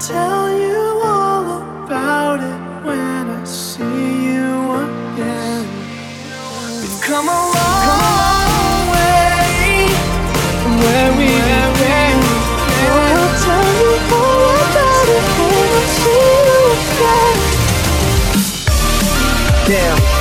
tell you all about it when I see you again. We've come a long way from where we began. I'll tell you all about it when I see you again. Damn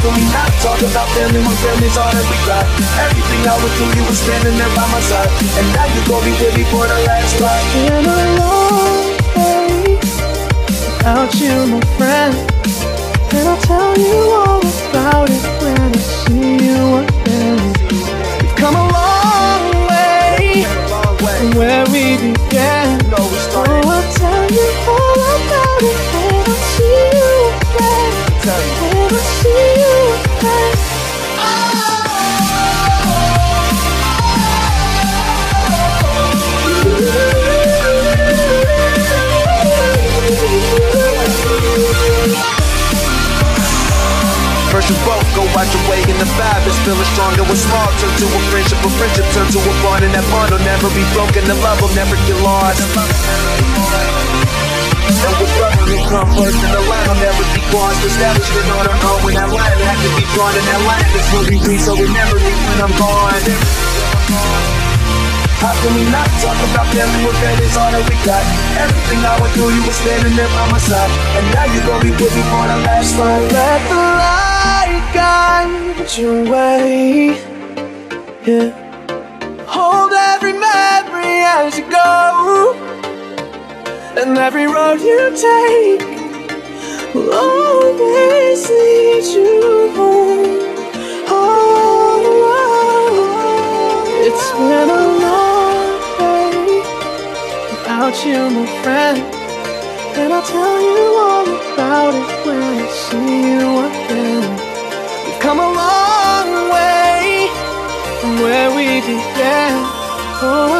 Can we not talk about family when family's all that we got? Everything I went through, you were standing there by my side. And now you gon' be with me for the last ride. Been a long day without you, my friend. And I'll tell you all about it when I see you again. We've come a long way from where we began. Both go out your way and the vibe is feeling stronger. What's small turn to a friendship, a friendship turn to a bond, and that bond will never be broken. The love will never get lost. And with brother who come first, and the line will never be crossed. Established it on our own when that line had to be drawn, and that line is where we reach, so never leave when I'm gone. How can we not talk about family when family's all that we got? Everything I went through, you were standing there by my side, and now you gon' be with me for the last ride. Let the light guide your way. Yeah. Hold every memory as you go. And every road you take will always lead you home. Oh, it's been a long day without you, my friend. And I'll tell you all about it when I see you Oh,